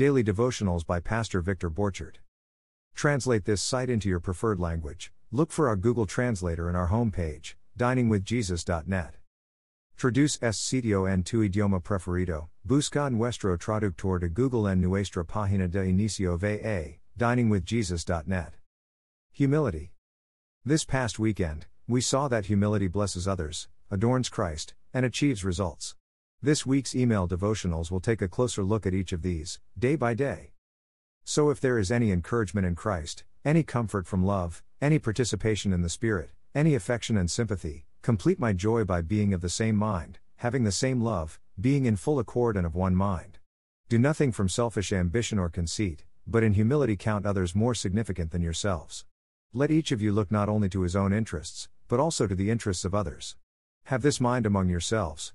Daily Devotionals by Pastor Victor Borchert. Translate this site into your preferred language. Look for our Google Translator in our homepage, diningwithjesus.net. Traduce sitio en tu idioma preferido. Busca nuestro traductor de Google en nuestra página de inicio va, diningwithjesus.net. Humility. This past weekend, we saw that humility blesses others, adorns Christ, and achieves results. This week's email devotionals will take a closer look at each of these, day by day. So, if there is any encouragement in Christ, any comfort from love, any participation in the Spirit, any affection and sympathy, complete my joy by being of the same mind, having the same love, being in full accord and of one mind. Do nothing from selfish ambition or conceit, but in humility count others more significant than yourselves. Let each of you look not only to his own interests, but also to the interests of others. Have this mind among yourselves,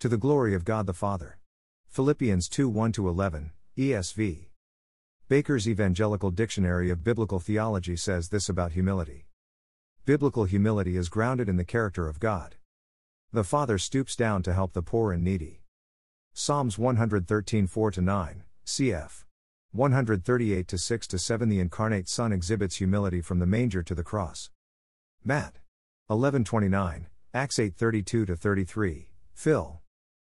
to the glory of God the Father. Philippians 2 1 11, ESV. Baker's Evangelical Dictionary of Biblical Theology says this about humility Biblical humility is grounded in the character of God. The Father stoops down to help the poor and needy. Psalms 113 4 9, cf. 138 6 7 The incarnate Son exhibits humility from the manger to the cross. Matt. 1129, Acts 8 32 33, Phil.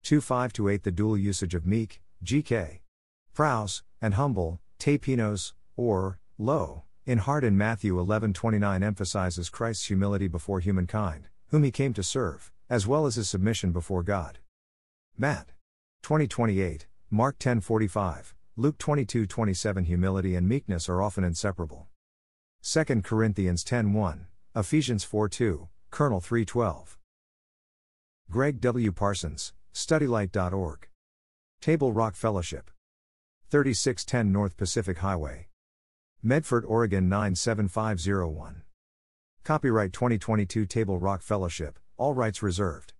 2 5 8 The dual usage of meek, GK. Praus, and humble, tapeinos, or, low, in heart in Matthew 11:29 emphasizes Christ's humility before humankind, whom he came to serve, as well as his submission before God. Matt. 2028, Mark 10:45, Luke 22:27 Humility and meekness are often inseparable. 2 Corinthians 10 1, Ephesians 4 2, Colonel 3:12. Greg W. Parsons, StudyLight.org. Table Rock Fellowship. 3610 North Pacific Highway. Medford, Oregon 97501. Copyright 2022 Table Rock Fellowship, all rights reserved.